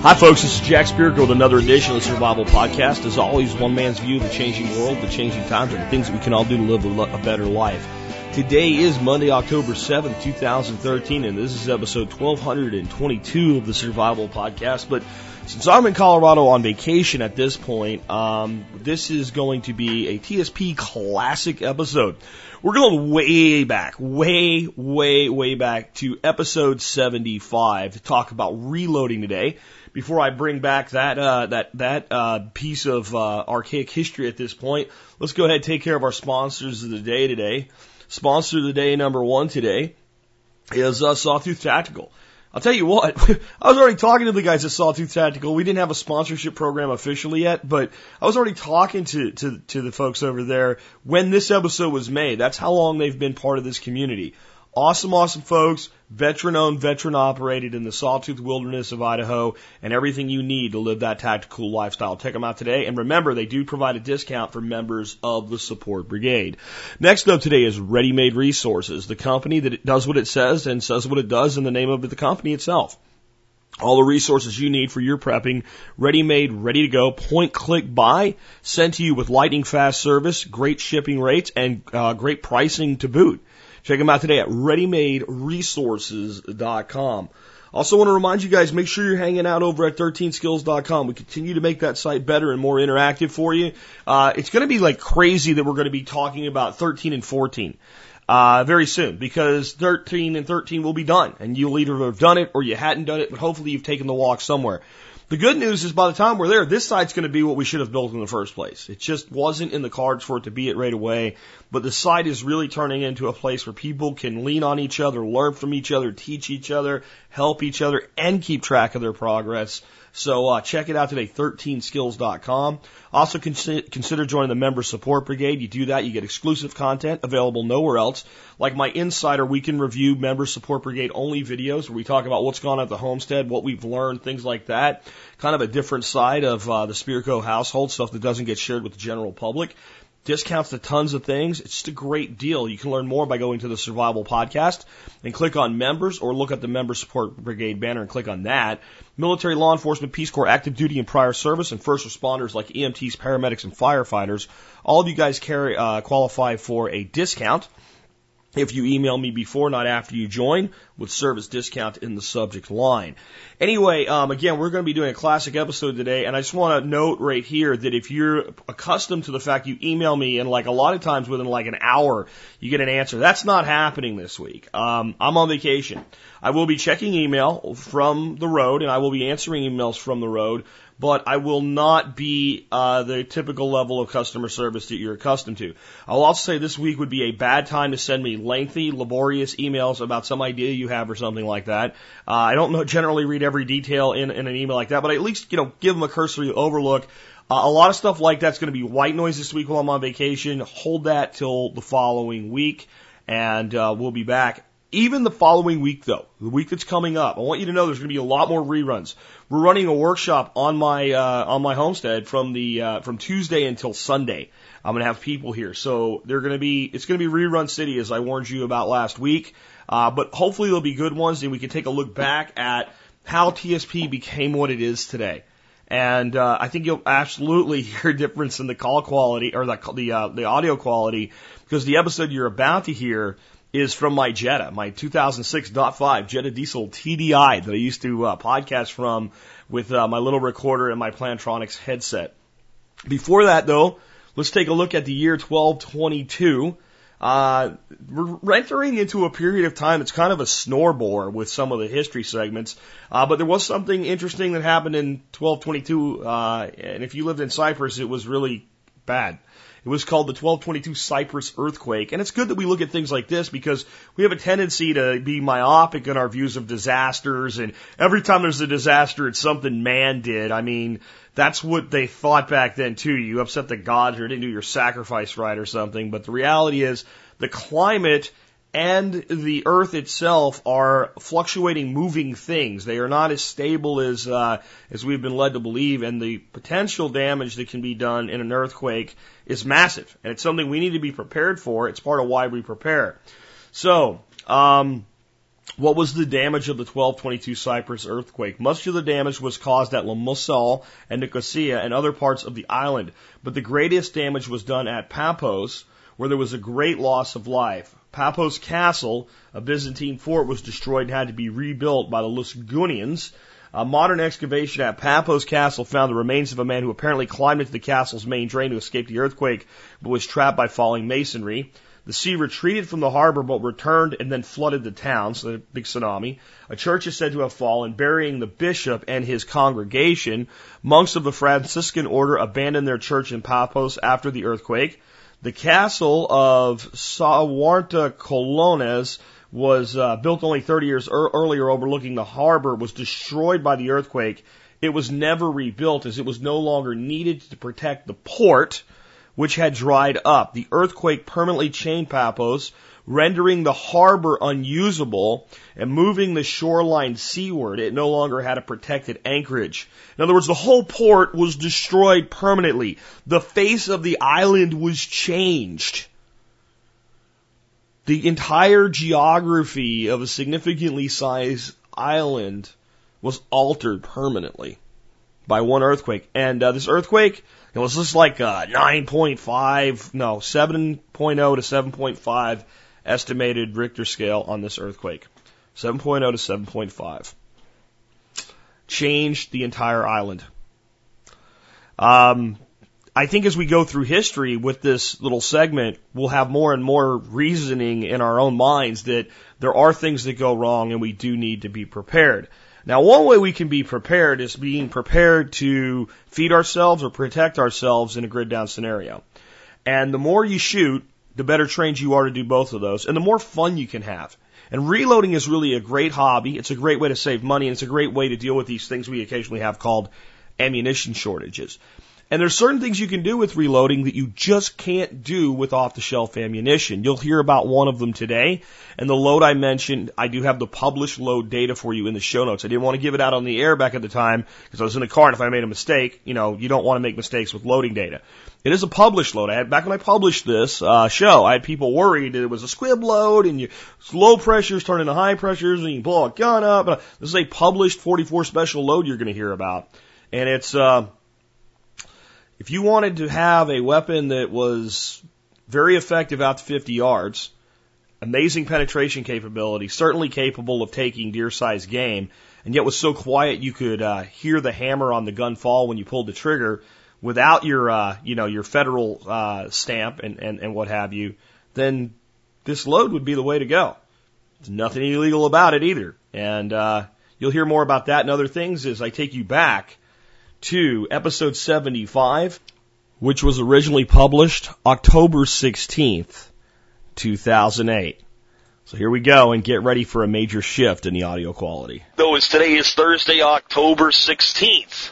Hi, folks. This is Jack Spirko with another edition of the Survival Podcast. As always, one man's view of the changing world, the changing times, and the things that we can all do to live a, better life. Today is Monday, October 7th, 2013, and this is episode 1222 of the Survival Podcast. But since I'm in Colorado on vacation at this point, um, this is going to be a TSP classic episode. We're going way back, way, way, way back to episode 75 to talk about reloading today. Before I bring back that uh, that that uh, piece of uh, archaic history at this point, let's go ahead and take care of our sponsors of the day today. Sponsor of the day number one today is uh, Sawtooth Tactical. I'll tell you what, I was already talking to the guys at Sawtooth Tactical. We didn't have a sponsorship program officially yet, but I was already talking to, to, to the folks over there when this episode was made. That's how long they've been part of this community. Awesome, awesome folks, veteran owned, veteran operated in the Sawtooth Wilderness of Idaho, and everything you need to live that tactical lifestyle. Check them out today, and remember, they do provide a discount for members of the support brigade. Next up today is Ready Made Resources, the company that does what it says and says what it does in the name of the company itself. All the resources you need for your prepping, ready made, ready to go, point click buy, sent to you with lightning fast service, great shipping rates, and uh, great pricing to boot. Check them out today at readymaderesources.com. Also want to remind you guys, make sure you're hanging out over at 13skills.com. We continue to make that site better and more interactive for you. Uh, it's going to be like crazy that we're going to be talking about 13 and 14. Uh, very soon because 13 and 13 will be done and you'll either have done it or you hadn't done it, but hopefully you've taken the walk somewhere. The good news is by the time we're there, this site's going to be what we should have built in the first place. It just wasn't in the cards for it to be it right away, but the site is really turning into a place where people can lean on each other, learn from each other, teach each other, help each other, and keep track of their progress. So uh, check it out today, 13skills.com. Also consider, consider joining the member support brigade. You do that, you get exclusive content available nowhere else, like my Insider Weekend Review member support brigade only videos where we talk about what's gone on at the homestead, what we've learned, things like that. Kind of a different side of uh, the Spirko household, stuff that doesn't get shared with the general public discounts to tons of things. It's just a great deal. You can learn more by going to the Survival Podcast and click on members or look at the Member Support Brigade banner and click on that. Military, law enforcement, Peace Corps, active duty and prior service, and first responders like EMTs, paramedics, and firefighters. All of you guys carry, uh, qualify for a discount. If you email me before, not after you join, with service discount in the subject line. Anyway, um, again, we're going to be doing a classic episode today, and I just want to note right here that if you're accustomed to the fact you email me and like a lot of times within like an hour you get an answer, that's not happening this week. Um, I'm on vacation. I will be checking email from the road, and I will be answering emails from the road but I will not be uh, the typical level of customer service that you're accustomed to. I'll also say this week would be a bad time to send me lengthy, laborious emails about some idea you have or something like that. Uh, I don't know, generally read every detail in, in an email like that, but I at least, you know, give them a cursory overlook. Uh, a lot of stuff like that's going to be white noise this week while I'm on vacation. Hold that till the following week, and uh, we'll be back. Even the following week, though, the week that's coming up, I want you to know there's going to be a lot more reruns. We're running a workshop on my uh, on my homestead from the uh, from Tuesday until Sunday. I'm going to have people here, so they're going to be it's going to be rerun city as I warned you about last week. Uh, but hopefully they'll be good ones, and we can take a look back at how TSP became what it is today. And uh, I think you'll absolutely hear a difference in the call quality or the the, uh, the audio quality because the episode you're about to hear is from my Jetta, my 2006.5 Jetta Diesel TDI that I used to uh, podcast from with uh, my little recorder and my Plantronics headset. Before that, though, let's take a look at the year 1222. Uh, we're entering into a period of time that's kind of a snore with some of the history segments. Uh, but there was something interesting that happened in 1222. Uh, and if you lived in Cyprus, it was really bad. It was called the 1222 Cyprus earthquake. And it's good that we look at things like this because we have a tendency to be myopic in our views of disasters. And every time there's a disaster, it's something man did. I mean, that's what they thought back then too. You upset the gods or didn't do your sacrifice right or something. But the reality is the climate and the Earth itself are fluctuating, moving things. They are not as stable as uh, as we've been led to believe, and the potential damage that can be done in an earthquake is massive, and it's something we need to be prepared for. It's part of why we prepare. So, um, what was the damage of the 1222 Cyprus earthquake? Much of the damage was caused at Limassol and Nicosia and other parts of the island, but the greatest damage was done at Paphos, where there was a great loss of life. Paphos Castle, a Byzantine fort, was destroyed and had to be rebuilt by the Lusignans. A modern excavation at Paphos Castle found the remains of a man who apparently climbed into the castle's main drain to escape the earthquake, but was trapped by falling masonry. The sea retreated from the harbor but returned and then flooded the town, so a big tsunami. A church is said to have fallen, burying the bishop and his congregation. Monks of the Franciscan order abandoned their church in Paphos after the earthquake. The castle of Saranta Kolones was uh, built only 30 years er- earlier overlooking the harbor, was destroyed by the earthquake. It was never rebuilt as it was no longer needed to protect the port, which had dried up. The earthquake permanently chained Paphos, rendering the harbor unusable and moving the shoreline seaward. It no longer had a protected anchorage. In other words, the whole port was destroyed permanently. The face of the island was changed. The entire geography of a significantly sized island was altered permanently by one earthquake. And uh, this earthquake, it was just like a 9.5, no, 7.0 to 7.5 estimated Richter scale on this earthquake. 7.0 to 7.5. Changed the entire island. Um, I think as we go through history with this little segment, we'll have more and more reasoning in our own minds that there are things that go wrong and we do need to be prepared. Now, one way we can be prepared is being prepared to feed ourselves or protect ourselves in a grid down scenario. And the more you shoot, the better trained you are to do both of those, and the more fun you can have. And reloading is really a great hobby. It's a great way to save money, and it's a great way to deal with these things we occasionally have called ammunition shortages. And there's certain things you can do with reloading that you just can't do with off the shelf ammunition. You'll hear about one of them today. And the load I mentioned, I do have the published load data for you in the show notes. I didn't want to give it out on the air back at the time because I was in the car and if I made a mistake, you know, you don't want to make mistakes with loading data. It is a published load. I had, back when I published this uh, show, I had people worried that it was a squib load and you, low pressures turn into high pressures and you blow a gun up. Uh, this is a published 44 special load you're going to hear about. And it's, uh, if you wanted to have a weapon that was very effective out to 50 yards, amazing penetration capability, certainly capable of taking deer sized game, and yet was so quiet you could uh, hear the hammer on the gun fall when you pulled the trigger without your, uh, you know, your federal uh, stamp and, and, and what have you, then this load would be the way to go. There's nothing illegal about it either. And uh, you'll hear more about that and other things as I take you back to episode 75, which was originally published October 16th, 2008. So here we go and get ready for a major shift in the audio quality. Though as today is Thursday, October 16th.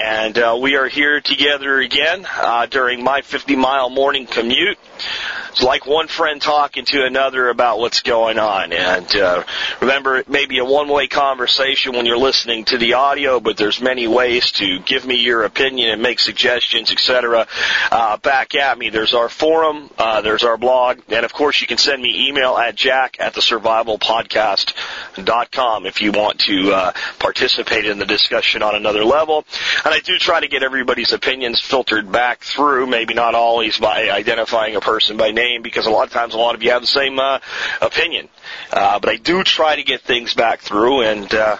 And uh, we are here together again uh, during my 50 mile morning commute. It's like one friend talking to another about what's going on. And uh, remember, it may be a one-way conversation when you're listening to the audio, but there's many ways to give me your opinion and make suggestions, etc. Uh, back at me. There's our forum, uh, there's our blog, and of course you can send me email at jack at the survivalpodcast.com if you want to uh, participate in the discussion on another level. And I do try to get everybody's opinions filtered back through, maybe not always by identifying a person by name, because a lot of times a lot of you have the same uh, opinion. Uh, but I do try to get things back through, and uh,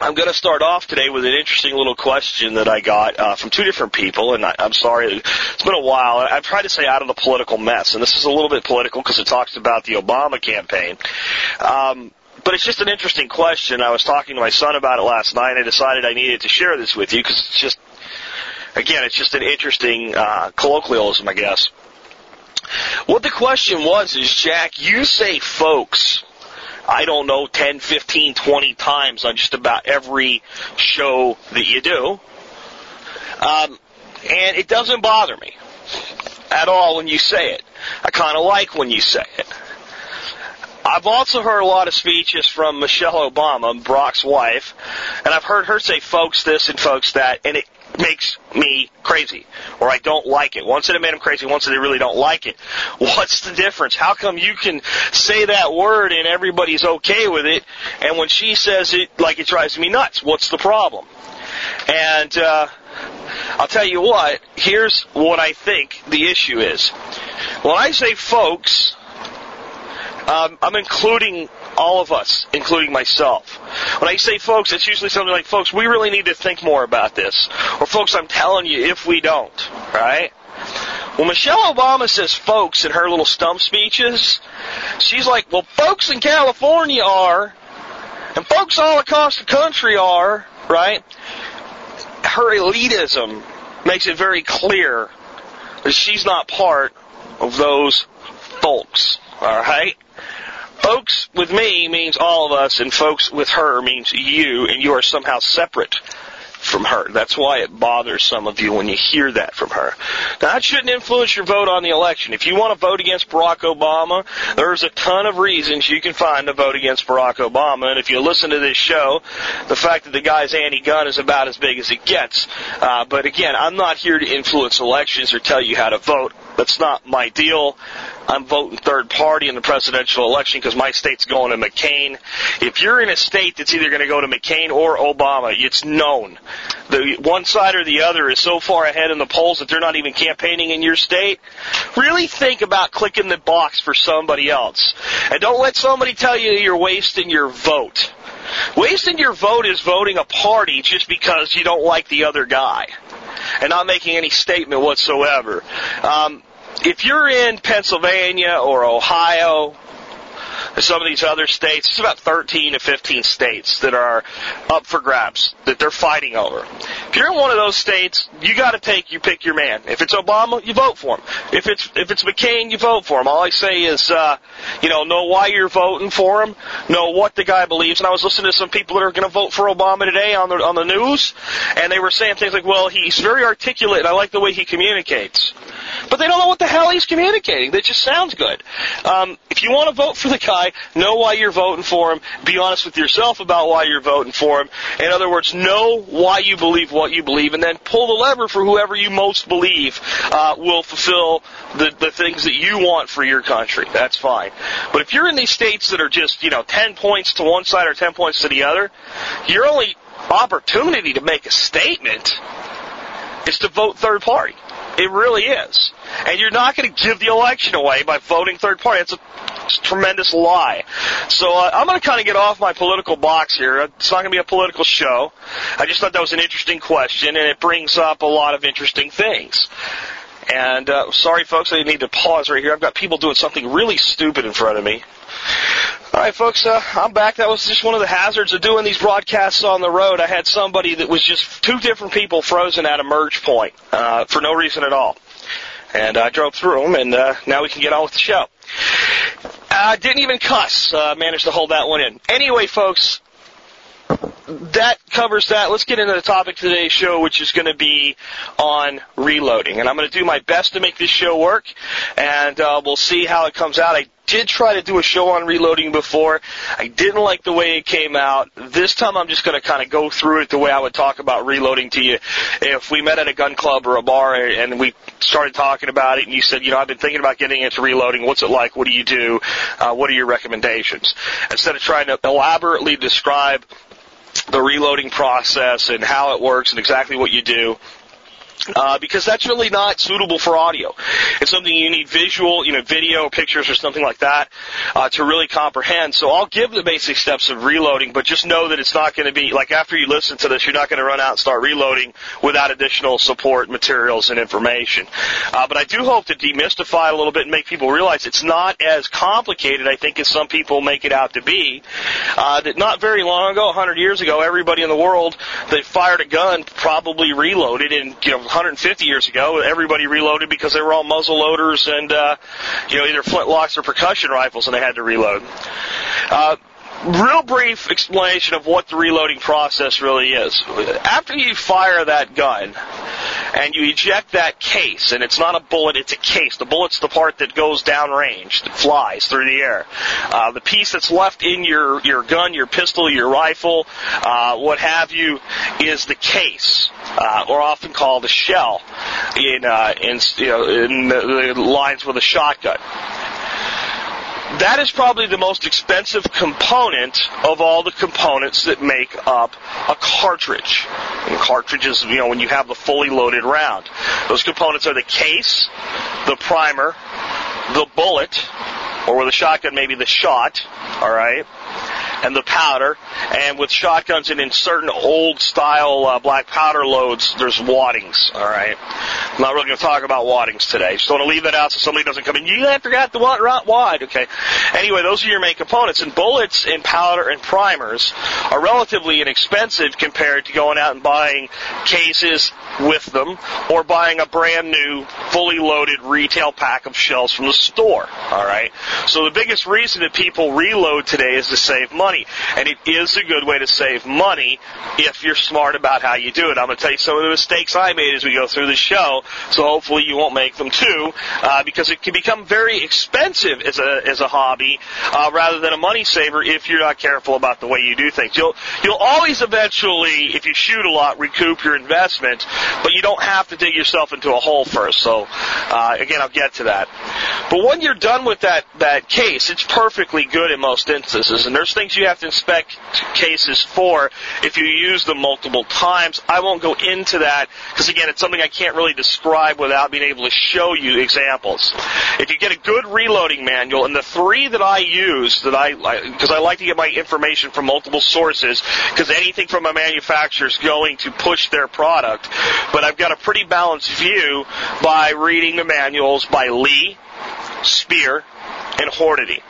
I'm going to start off today with an interesting little question that I got uh, from two different people, and I, I'm sorry, it's been a while. I've tried to stay out of the political mess, and this is a little bit political because it talks about the Obama campaign. Um, but it's just an interesting question. I was talking to my son about it last night, and I decided I needed to share this with you because it's just, again, it's just an interesting uh, colloquialism, I guess. What the question was is, Jack, you say folks, I don't know, 10, 15, 20 times on just about every show that you do. Um, and it doesn't bother me at all when you say it. I kind of like when you say it. I've also heard a lot of speeches from Michelle Obama, Barack's wife, and I've heard her say folks this and folks that, and it makes me crazy, or I don't like it. Once it made them crazy, once they really don't like it. What's the difference? How come you can say that word and everybody's okay with it, and when she says it, like it drives me nuts? What's the problem? And uh, I'll tell you what. Here's what I think the issue is. When I say folks, um, I'm including all of us, including myself. When I say folks, it's usually something like, folks, we really need to think more about this. Or folks, I'm telling you, if we don't, right? When Michelle Obama says folks in her little stump speeches, she's like, well, folks in California are, and folks all across the country are, right? Her elitism makes it very clear that she's not part of those folks, alright? Folks with me means all of us, and folks with her means you, and you are somehow separate from her. That's why it bothers some of you when you hear that from her. Now, that shouldn't influence your vote on the election. If you want to vote against Barack Obama, there's a ton of reasons you can find to vote against Barack Obama. And if you listen to this show, the fact that the guy's anti-gun is about as big as it gets. Uh, but again, I'm not here to influence elections or tell you how to vote. That's not my deal. I'm voting third party in the presidential election because my state's going to McCain. If you're in a state that's either going to go to McCain or Obama, it's known. The one side or the other is so far ahead in the polls that they're not even campaigning in your state. Really think about clicking the box for somebody else. And don't let somebody tell you you're wasting your vote. Wasting your vote is voting a party just because you don't like the other guy and not making any statement whatsoever. Um, if you're in Pennsylvania or Ohio, some of these other states, it's about 13 to 15 states that are up for grabs, that they're fighting over. If you're in one of those states, you gotta take, you pick your man. If it's Obama, you vote for him. If it's, if it's McCain, you vote for him. All I say is, uh, you know, know why you're voting for him, know what the guy believes. And I was listening to some people that are gonna vote for Obama today on the, on the news, and they were saying things like, well, he's very articulate and I like the way he communicates. But they don't know what the hell he's communicating. That just sounds good. Um, if you want to vote for the guy, know why you're voting for him. Be honest with yourself about why you're voting for him. In other words, know why you believe what you believe, and then pull the lever for whoever you most believe uh, will fulfill the, the things that you want for your country. That's fine. But if you're in these states that are just, you know, 10 points to one side or 10 points to the other, your only opportunity to make a statement is to vote third party. It really is. And you're not going to give the election away by voting third party. It's a, it's a tremendous lie. So uh, I'm going to kind of get off my political box here. It's not going to be a political show. I just thought that was an interesting question, and it brings up a lot of interesting things. And uh, sorry, folks, I need to pause right here. I've got people doing something really stupid in front of me. All right, folks, uh, I'm back. That was just one of the hazards of doing these broadcasts on the road. I had somebody that was just two different people frozen at a merge point uh, for no reason at all. And I drove through them, and uh, now we can get on with the show. I didn't even cuss. Uh, managed to hold that one in. Anyway, folks, that covers that. Let's get into the topic of today's show, which is going to be on reloading. And I'm going to do my best to make this show work, and uh, we'll see how it comes out. I did try to do a show on reloading before. I didn't like the way it came out. This time I'm just going to kind of go through it the way I would talk about reloading to you. If we met at a gun club or a bar and we started talking about it and you said, you know, I've been thinking about getting into reloading. What's it like? What do you do? Uh, what are your recommendations? Instead of trying to elaborately describe the reloading process and how it works and exactly what you do, uh, because that's really not suitable for audio. It's something you need visual, you know, video, pictures, or something like that uh, to really comprehend. So I'll give the basic steps of reloading, but just know that it's not going to be like after you listen to this, you're not going to run out and start reloading without additional support materials and information. Uh, but I do hope to demystify it a little bit and make people realize it's not as complicated, I think, as some people make it out to be. Uh, that not very long ago, 100 years ago, everybody in the world that fired a gun probably reloaded, and you know 150 years ago, everybody reloaded because they were all muzzle loaders and, uh, you know, either flintlocks or percussion rifles and they had to reload. Uh, real brief explanation of what the reloading process really is. After you fire that gun, and you eject that case, and it's not a bullet, it's a case. The bullet's the part that goes downrange, that flies through the air. Uh, the piece that's left in your, your gun, your pistol, your rifle, uh, what have you, is the case, uh, or often called a shell in, uh, in, you know, in the, the lines with a shotgun that is probably the most expensive component of all the components that make up a cartridge. And cartridges, you know, when you have the fully loaded round. Those components are the case, the primer, the bullet, or with a shotgun, maybe the shot, alright? And the powder. And with shotguns and in certain old style uh, black powder loads, there's waddings. All right. I'm not really going to talk about waddings today. Just want to leave that out so somebody doesn't come in. You have forgot the wad, wad. Okay. Anyway, those are your main components. And bullets and powder and primers are relatively inexpensive compared to going out and buying cases with them or buying a brand new, fully loaded retail pack of shells from the store. All right. So the biggest reason that people reload today is to save money money. And it is a good way to save money if you're smart about how you do it. I'm going to tell you some of the mistakes I made as we go through the show, so hopefully you won't make them too, uh, because it can become very expensive as a as a hobby uh, rather than a money saver if you're not careful about the way you do things. You'll you'll always eventually, if you shoot a lot, recoup your investment, but you don't have to dig yourself into a hole first. So uh, again, I'll get to that. But when you're done with that that case, it's perfectly good in most instances, and there's things you have to inspect cases for if you use them multiple times. I won't go into that because again, it's something I can't really describe without being able to show you examples. If you get a good reloading manual, and the three that I use that I, because I like to get my information from multiple sources, because anything from a manufacturer is going to push their product, but I've got a pretty balanced view by reading the manuals by Lee, Speer, and Hornady.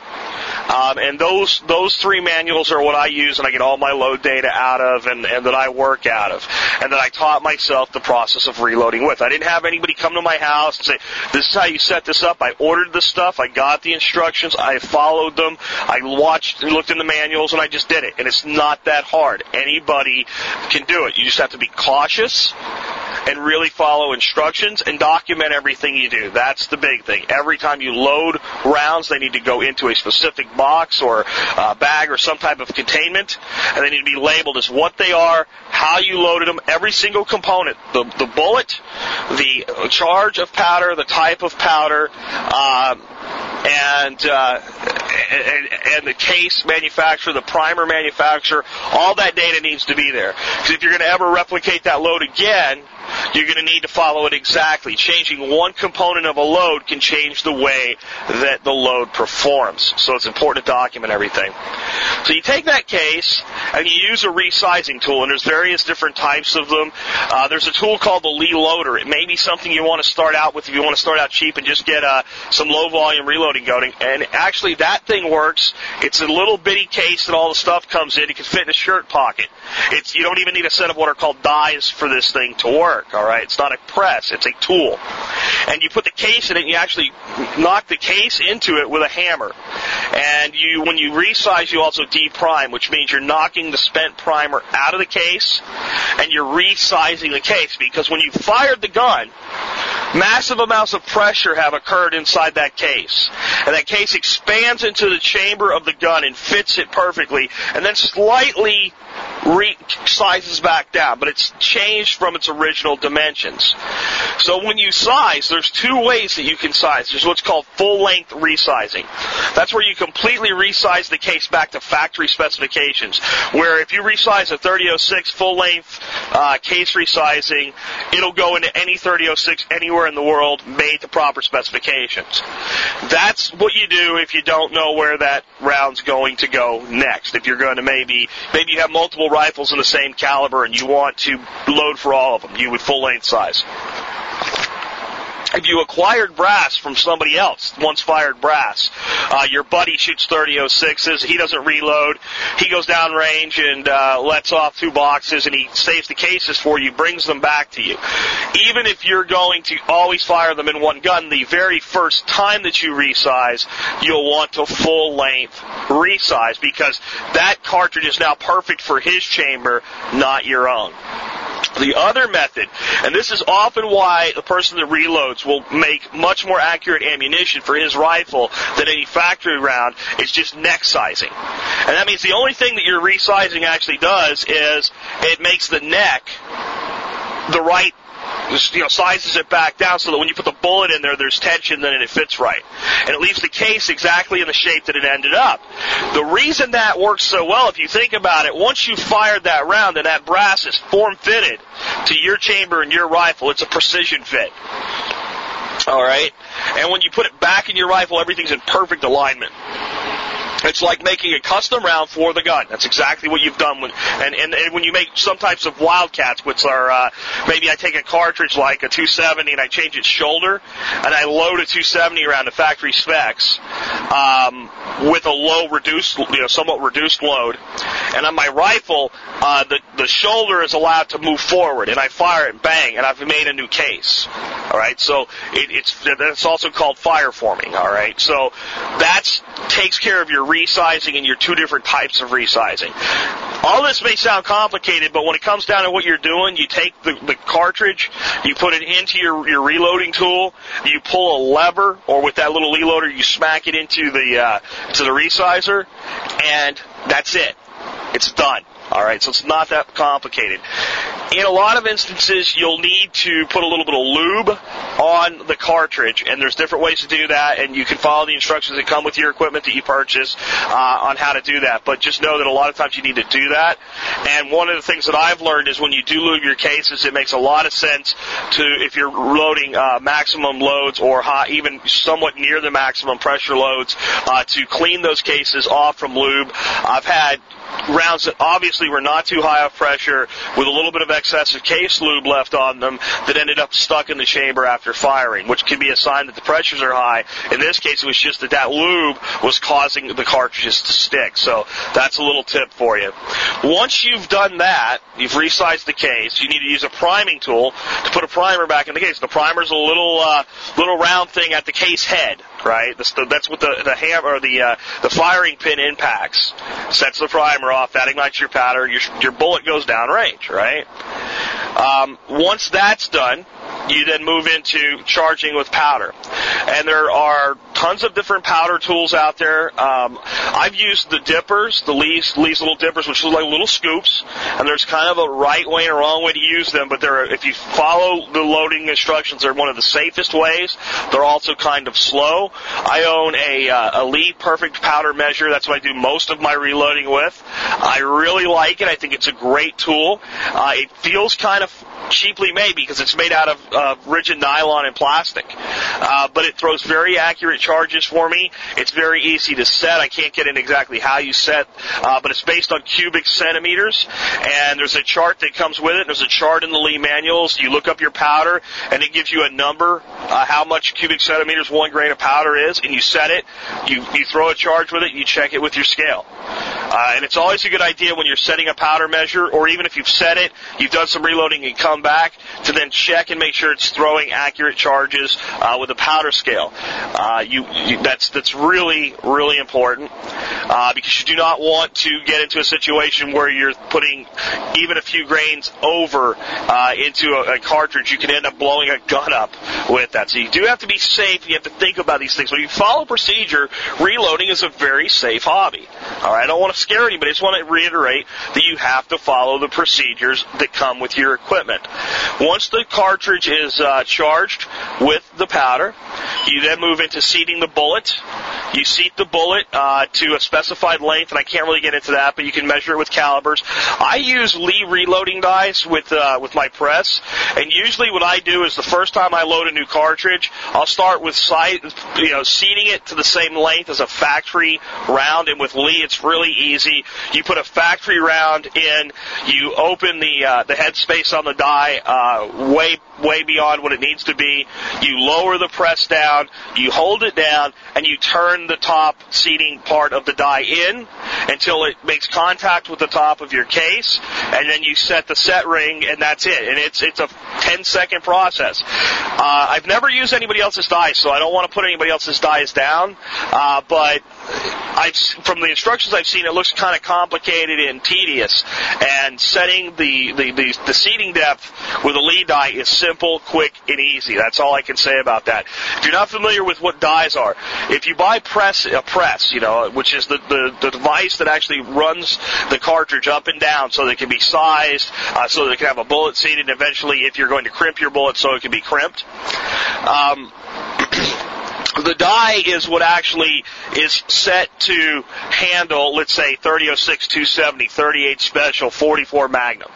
Um, and those those three manuals are what I use and I get all my load data out of and, and that I work out of. And that I taught myself the process of reloading with. I didn't have anybody come to my house and say, This is how you set this up. I ordered the stuff, I got the instructions, I followed them, I watched looked in the manuals and I just did it. And it's not that hard. Anybody can do it. You just have to be cautious and really follow instructions and document everything you do. That's the big thing. Every time you load rounds, they need to go into a specific box or bag or some type of containment, and they need to be labeled as what they are, how you loaded them, every single component, the, the bullet, the charge of powder, the type of powder, uh, and, uh, and, and the case manufacturer, the primer manufacturer, all that data needs to be there. Because if you're going to ever replicate that load again, you're going to need to follow it exactly. Changing one component of a load can change the way that the load performs. So it's important to document everything. So you take that case and you use a resizing tool, and there's various different types of them. Uh, there's a tool called the Lee Loader. It may be something you want to start out with if you want to start out cheap and just get uh, some low volume reloading going. And actually, that thing works. It's a little bitty case that all the stuff comes in. It can fit in a shirt pocket. It's you don't even need a set of what are called dies for this thing to work. All right, it's not a press; it's a tool. And you put the case in it, and you actually knock the case into it with a hammer. And you, when you resize, you also deprime, which means you're knocking the spent primer out of the case, and you're resizing the case because when you fired the gun, massive amounts of pressure have occurred inside that case. And that case expands into the chamber of the gun and fits it perfectly, and then slightly re- sizes back down, but it's changed from its original dimensions. So when you size, there's two ways that you can size. There's what's called full length resizing. That's where you completely resize the case back to factory specifications. Where if you resize a 3006 full length uh, case resizing, it'll go into any 3006 anywhere in the world made to proper specifications. That's what you do if you don't know where that round's going to go next. If you're going to maybe maybe you have multiple rifles in the same caliber and you want to load for all of them, you would full length size if you acquired brass from somebody else, once fired brass, uh, your buddy shoots 3006s, he doesn't reload, he goes down range and uh, lets off two boxes and he saves the cases for you, brings them back to you. Even if you're going to always fire them in one gun, the very first time that you resize, you'll want to full length resize because that cartridge is now perfect for his chamber, not your own. The other method, and this is often why the person that reloads will make much more accurate ammunition for his rifle than any factory round, is just neck sizing. And that means the only thing that your resizing actually does is it makes the neck the right you know, sizes it back down so that when you put the bullet in there, there's tension, then it fits right. And it leaves the case exactly in the shape that it ended up. The reason that works so well, if you think about it, once you fired that round and that brass is form fitted to your chamber and your rifle, it's a precision fit. Alright? And when you put it back in your rifle, everything's in perfect alignment. It's like making a custom round for the gun. That's exactly what you've done. And, and, and when you make some types of wildcats, which are uh, maybe I take a cartridge like a 270 and I change its shoulder, and I load a 270 around the factory specs um, with a low reduced, you know, somewhat reduced load, and on my rifle, uh, the the shoulder is allowed to move forward, and I fire it, bang, and I've made a new case. All right, so it, it's that's also called fire forming. All right, so that's takes care of your resizing and your two different types of resizing. All this may sound complicated, but when it comes down to what you're doing, you take the, the cartridge, you put it into your, your reloading tool, you pull a lever, or with that little reloader, you smack it into the uh, to the resizer, and that's it. It's done. All right, so it's not that complicated. In a lot of instances, you'll need to put a little bit of lube on the cartridge, and there's different ways to do that, and you can follow the instructions that come with your equipment that you purchase uh, on how to do that. But just know that a lot of times you need to do that. And one of the things that I've learned is when you do lube your cases, it makes a lot of sense to if you're loading uh, maximum loads or high, even somewhat near the maximum pressure loads, uh, to clean those cases off from lube. I've had rounds that obviously were not too high of pressure with a little bit of excessive case lube left on them that ended up stuck in the chamber after firing, which can be a sign that the pressures are high. In this case, it was just that that lube was causing the cartridges to stick. So that's a little tip for you. Once you've done that, you've resized the case, you need to use a priming tool to put a primer back in the case. The primer's a little, uh, little round thing at the case head right? That's what the the hammer or the uh, the firing pin impacts. Sets the primer off. That ignites your powder. Your your bullet goes down range, right? Um, once that's done, you then move into charging with powder. And there are tons of different powder tools out there. Um, I've used the dippers, the Lee's, Lee's little dippers, which look like little scoops. And there's kind of a right way and a wrong way to use them, but they're, if you follow the loading instructions, they're one of the safest ways. They're also kind of slow. I own a, uh, a Lee Perfect Powder Measure. That's what I do most of my reloading with. I really like it. I think it's a great tool. Uh, it feels kind of cheaply made because it's made out of uh, rigid nylon and plastic. Uh, but it throws very accurate charges for me. It's very easy to set. I can't get in exactly how you set, uh, but it's based on cubic centimeters. And there's a chart that comes with it. There's a chart in the Lee manuals. You look up your powder, and it gives you a number, uh, how much cubic centimeters one grain of powder is, and you set it. You you throw a charge with it. You check it with your scale. Uh, and it's always a good idea when you're setting a powder measure, or even if you've set it, you've done some reloading and come back to then check and make sure it's throwing accurate charges uh, with a powder scale. Uh, you, you, that's that's really really important uh, because you do not want to get into a situation where you're putting even a few grains over uh, into a, a cartridge. You can end up blowing a gun up with that. So you do have to be safe. You have to think about these things. When you follow procedure, reloading is a very safe hobby. All right, I don't want to scare anybody. I just want to reiterate that you have to follow the procedures that come with your equipment. Once the cartridge is uh, charged with the powder, you then move into seating the bullet. You seat the bullet uh, to a specified length, and I can't really get into that, but you can measure it with calipers. I use Lee reloading dies with uh, with my press, and usually what I do is the first time I load a new cartridge, I'll start with sight, you know, seating it to the same length as a factory round, and with Lee it's really easy. You put a factory round in, you open the uh, the headspace on the die uh, way way beyond what it needs to be. You lower the press down, you hold it down, and you turn the top seating part of the die in until it makes contact with the top of your case, and then you set the set ring, and that's it. And it's it's a 10 second process. Uh, I've never used anybody else's dies, so I don't want to put anybody else's dies down, uh, but I've from the instructions I've seen, it looks kind of complicated and tedious. And setting the the, the the seating depth with a Lee die is simple, quick, and easy. That's all I can say about that. If you're not familiar with what dies are, if you buy press a press, you know, which is the the, the device that actually runs the cartridge up and down so that it can be sized, uh, so that it can have a bullet seated, and eventually, if you're going to crimp your bullet, so it can be crimped. Um, the die is what actually is set to handle, let's say, 3006 270, 38 special, 44 magnum.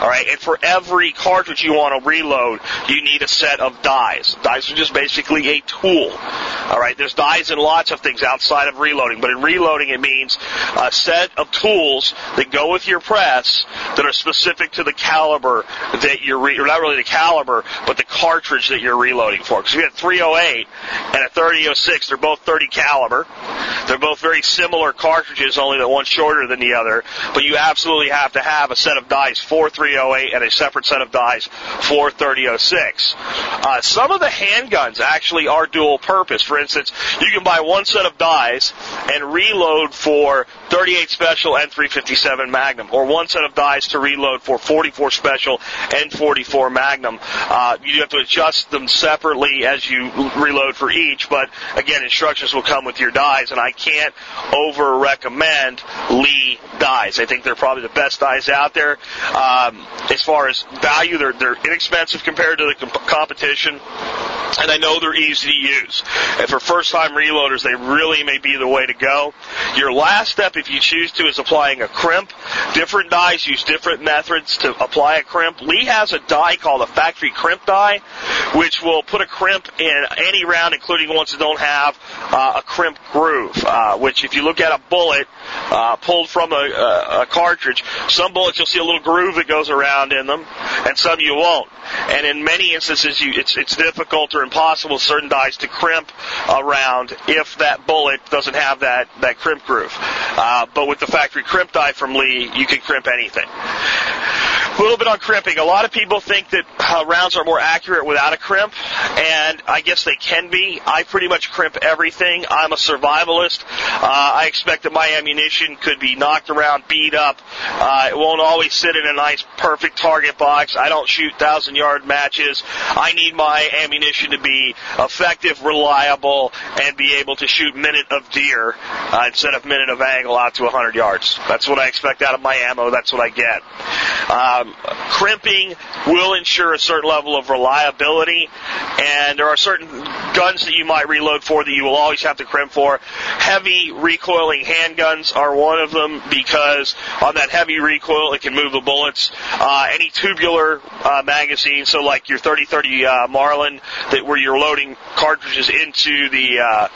All right, and for every cartridge you want to reload, you need a set of dies. Dies are just basically a tool. All right, there's dies in lots of things outside of reloading, but in reloading it means a set of tools that go with your press that are specific to the caliber that you're, re- not really the caliber, but the cartridge that you're reloading for. Because you got 308 and a 3006, they're both 30 caliber. They're both very similar cartridges, only that one's shorter than the other. But you absolutely have to have a set of dies for 308 and a separate set of dies for 3006. Uh, some of the handguns actually are dual purpose. For instance, you can buy one set of dies and reload for 38 special and 357 magnum, or one set of dies to reload for 44 special and 44 magnum. Uh, you have to adjust them separately as you reload for each, but again, instructions will come with your dies, and I can't over recommend Lee dies. I think they're probably the best dies out there. Um, as far as value, they're, they're inexpensive compared to the comp- competition and I know they're easy to use. And for first time reloaders, they really may be the way to go. Your last step, if you choose to, is applying a crimp. Different dies use different methods to apply a crimp. Lee has a die called a factory crimp die, which will put a crimp in any round, including ones don't have uh, a crimp groove, uh, which if you look at a bullet uh, pulled from a, a, a cartridge, some bullets you'll see a little groove that goes around in them, and some you won't. And in many instances, you, it's, it's difficult or impossible certain dies to crimp around if that bullet doesn't have that, that crimp groove. Uh, but with the factory crimp die from Lee, you can crimp anything. A little bit on crimping. A lot of people think that uh, rounds are more accurate without a crimp, and I guess they can be. I pretty much crimp everything. I'm a survivalist. Uh, I expect that my ammunition could be knocked around, beat up. Uh, it won't always sit in a nice, perfect target box. I don't shoot thousand yard matches. I need my ammunition to be effective, reliable, and be able to shoot minute of deer uh, instead of minute of angle out to 100 yards. That's what I expect out of my ammo. That's what I get. Um, crimping will ensure a certain level of reliability, and there are certain guns that you might reload for that you will always have to crimp for. Heavy recoiling handguns are one of them because on that heavy recoil it can move the bullets. Uh, any tubular uh, magazine, so like your 3030 uh, Marlin, that where you're loading cartridges into the uh,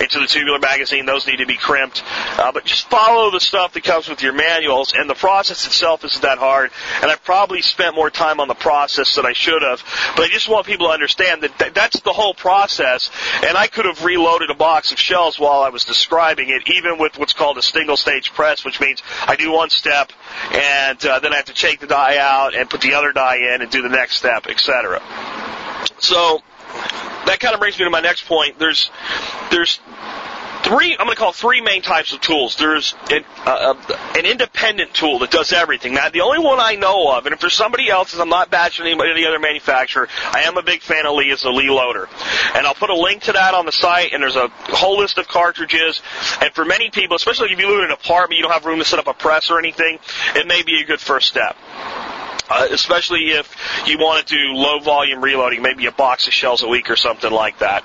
into the tubular magazine, those need to be crimped. Uh, but just follow the stuff that comes with your manuals, and the process itself isn't that hard. And I've probably spent more time on the process than I should have, but I just want people to understand that th- that's the whole process. And I could have reloaded a box of shells while I was describing it, even with what's called a single stage press, which means I do one step and uh, then I have to take the die out and put the other die in and do the next step, etc. So that kind of brings me to my next point. There's there's three I'm going to call three main types of tools. There's an, uh, an independent tool that does everything. Now, the only one I know of, and if there's somebody else, I'm not bashing anybody, any other manufacturer. I am a big fan of Lee. Is the Lee loader, and I'll put a link to that on the site. And there's a whole list of cartridges. And for many people, especially if you live in an apartment, you don't have room to set up a press or anything. It may be a good first step. Uh, especially if you want to do low volume reloading, maybe a box of shells a week or something like that.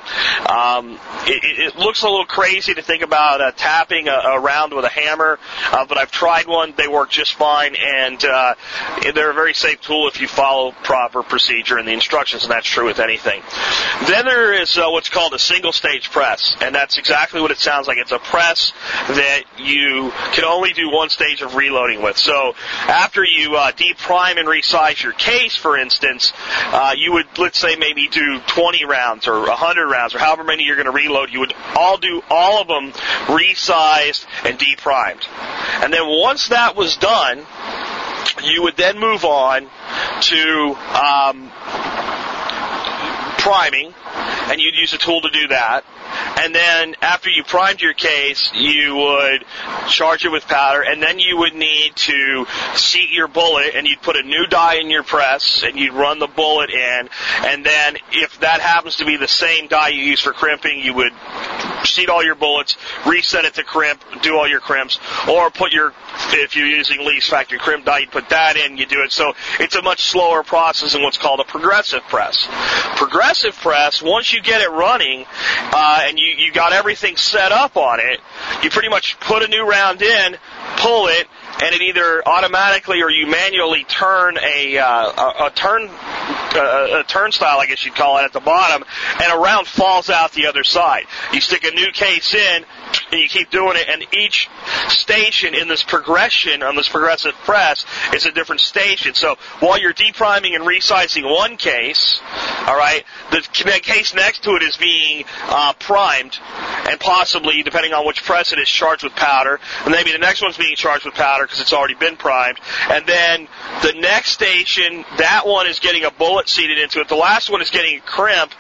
Um, it, it looks a little crazy to think about uh, tapping a, a round with a hammer, uh, but I've tried one. They work just fine, and uh, they're a very safe tool if you follow proper procedure and the instructions, and that's true with anything. Then there is uh, what's called a single stage press, and that's exactly what it sounds like. It's a press that you can only do one stage of reloading with. So after you uh, deprime and resize your case, for instance, uh, you would, let's say, maybe do 20 rounds or 100 rounds or however many you're going to reload. You would all do all of them resized and deprimed. And then once that was done, you would then move on to um, priming, and you'd use a tool to do that. And then after you primed your case, you would charge it with powder, and then you would need to seat your bullet, and you'd put a new die in your press, and you'd run the bullet in, and then if that happens to be the same die you use for crimping, you would seat all your bullets, reset it to crimp, do all your crimps, or put your if you're using Lee's factory crimp die, you put that in, you do it. So it's a much slower process than what's called a progressive press. Progressive press, once you get it running, uh, and you, you got everything set up on it, you pretty much put a new round in, pull it, and it either automatically or you manually turn a uh, a, a turn uh, a turnstile, I guess you'd call it, at the bottom, and a round falls out the other side. You stick a new case in, and you keep doing it, and each station in this progression on this progressive press is a different station. So while you're depriming and resizing one case, all right, the case next to it is being uh, primed, and possibly, depending on which press it is, charged with powder, and maybe the next one's being charged with powder because it's already been primed, and then the next station, that one is getting a bullet seated into it. The last one is getting a crimp,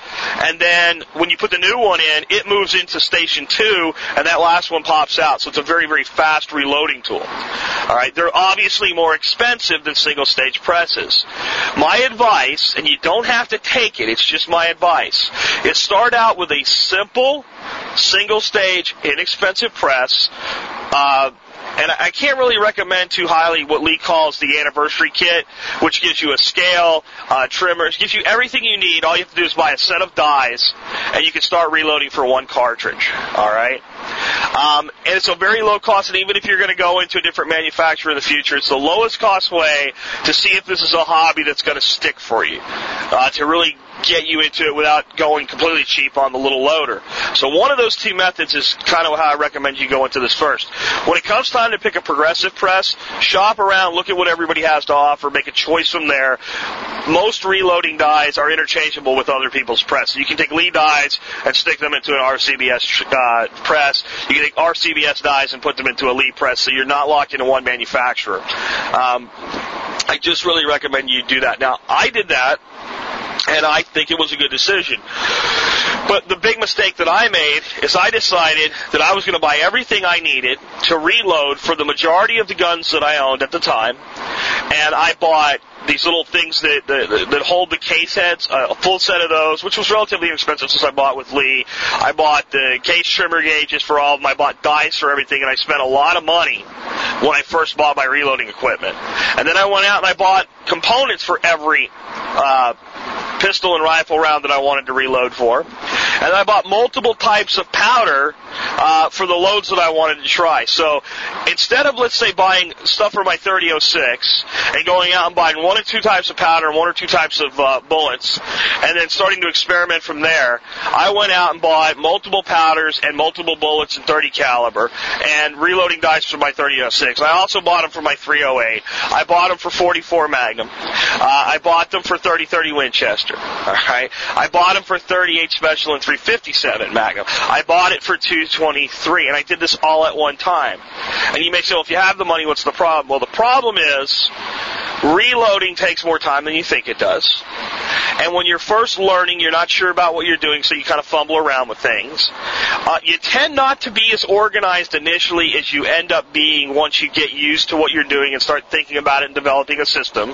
and then when you put the new one in, it moves into station two, and that last one pops out. So it's a very, very fast reloading tool. All right, they're obviously more expensive than single stage presses. My advice, and you don't have to take it, it's just my advice, is start out with a simple, single stage, inexpensive press. Uh, and I can't really recommend too highly what Lee calls the anniversary kit, which gives you a scale, uh, trimmers, gives you everything you need. All you have to do is buy a set of dies, and you can start reloading for one cartridge. All right. Um, and it's a very low cost, and even if you're going to go into a different manufacturer in the future, it's the lowest cost way to see if this is a hobby that's going to stick for you, uh, to really get you into it without going completely cheap on the little loader. So one of those two methods is kind of how I recommend you go into this first. When it comes time to pick a progressive press, shop around, look at what everybody has to offer, make a choice from there. Most reloading dies are interchangeable with other people's press. You can take Lee dies and stick them into an RCBS uh, press. You can take RCBS dies and put them into a Lee press, so you're not locked into one manufacturer. Um, I just really recommend you do that. Now, I did that and I think it was a good decision. But the big mistake that I made is I decided that I was going to buy everything I needed to reload for the majority of the guns that I owned at the time, and I bought these little things that, that that hold the case heads, a full set of those, which was relatively inexpensive since I bought with Lee. I bought the case trimmer gauges for all of them. I bought dies for everything, and I spent a lot of money when I first bought my reloading equipment. And then I went out and I bought components for every uh, pistol and rifle round that I wanted to reload for. And I bought multiple types of powder uh, for the loads that I wanted to try. So instead of, let's say, buying stuff for my 3006 and going out and buying one or two types of powder and one or two types of uh, bullets, and then starting to experiment from there, I went out and bought multiple powders and multiple bullets in 30 caliber and reloading dies for my 3006. I also bought them for my 308. I bought them for 44 Magnum. Uh, I bought them for 30-30 Winchester. All right. I bought them for 38 Special and 357 Magnum. I bought it for 223, and I did this all at one time. And you may say, well, if you have the money, what's the problem? Well, the problem is reloading takes more time than you think it does. And when you're first learning, you're not sure about what you're doing, so you kind of fumble around with things. Uh, you tend not to be as organized initially as you end up being once you get used to what you're doing and start thinking about it and developing a system.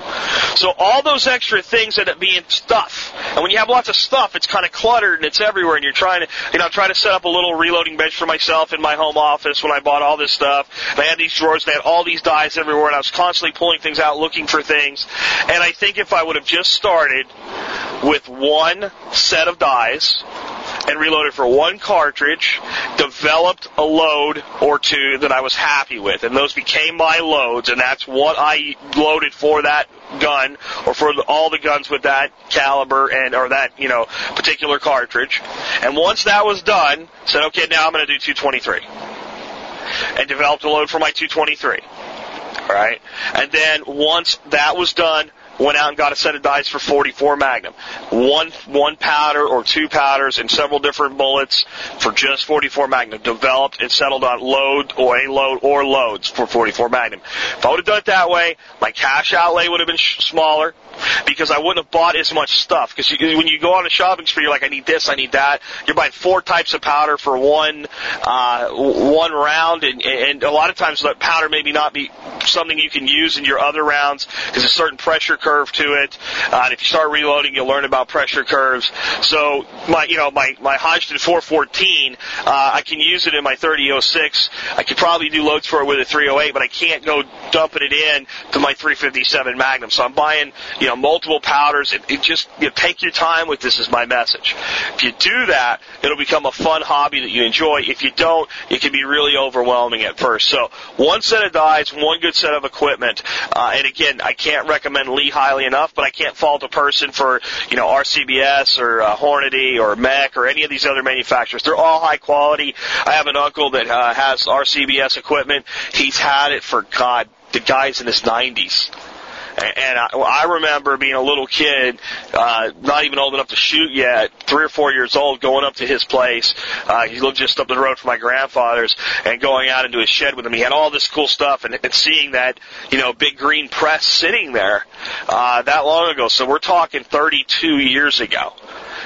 So all those extra things end up being stuff. And when you have lots of stuff, it's kind of cluttered and it's everywhere. And you're trying to, you know, trying to set up a little reloading bench for myself in my home office when I bought all this stuff. And I had these drawers, they had all these dies everywhere, and I was constantly pulling things out, looking for things. And I think if I would have just started with one set of dies and reloaded for one cartridge, developed a load or two that I was happy with, and those became my loads, and that's what I loaded for that gun or for all the guns with that caliber and or that you know particular cartridge. And once that was done, said okay, now I'm going to do 223, and developed a load for my 223. All right, and then once that was done, went out and got a set of dies for 44 Magnum. One, one powder or two powders and several different bullets for just 44 Magnum. Developed and settled on load or a load or loads for 44 Magnum. If I would have done it that way, my cash outlay would have been sh- smaller because I wouldn't have bought as much stuff. Because when you go on a shopping spree, you're like, I need this, I need that. You're buying four types of powder for one uh, one round, and, and a lot of times that powder maybe not be something you can use in your other rounds because a certain pressure curve to it. Uh, and if you start reloading, you'll learn about pressure curves. So my you know my my Hodgdon 414, uh, I can use it in my 3006. I could probably do loads for it with a 308, but I can't go dumping it in to my 357 Magnum. So I'm buying you know multiple powders. It, it just you know, take your time with this is my message. If you do that, it'll become a fun hobby that you enjoy. If you don't, it can be really overwhelming at first. So one set of dies, one good set of equipment, uh, and again, I can't recommend Highly enough, but I can't fault a person for you know RCBS or uh, Hornady or MEC or any of these other manufacturers. They're all high quality. I have an uncle that uh, has RCBS equipment. He's had it for God, the guy's in his 90s. And I, I remember being a little kid, uh, not even old enough to shoot yet, three or four years old, going up to his place. Uh, he lived just up the road from my grandfather's, and going out into his shed with him. He had all this cool stuff, and, and seeing that, you know, big green press sitting there uh, that long ago. So we're talking 32 years ago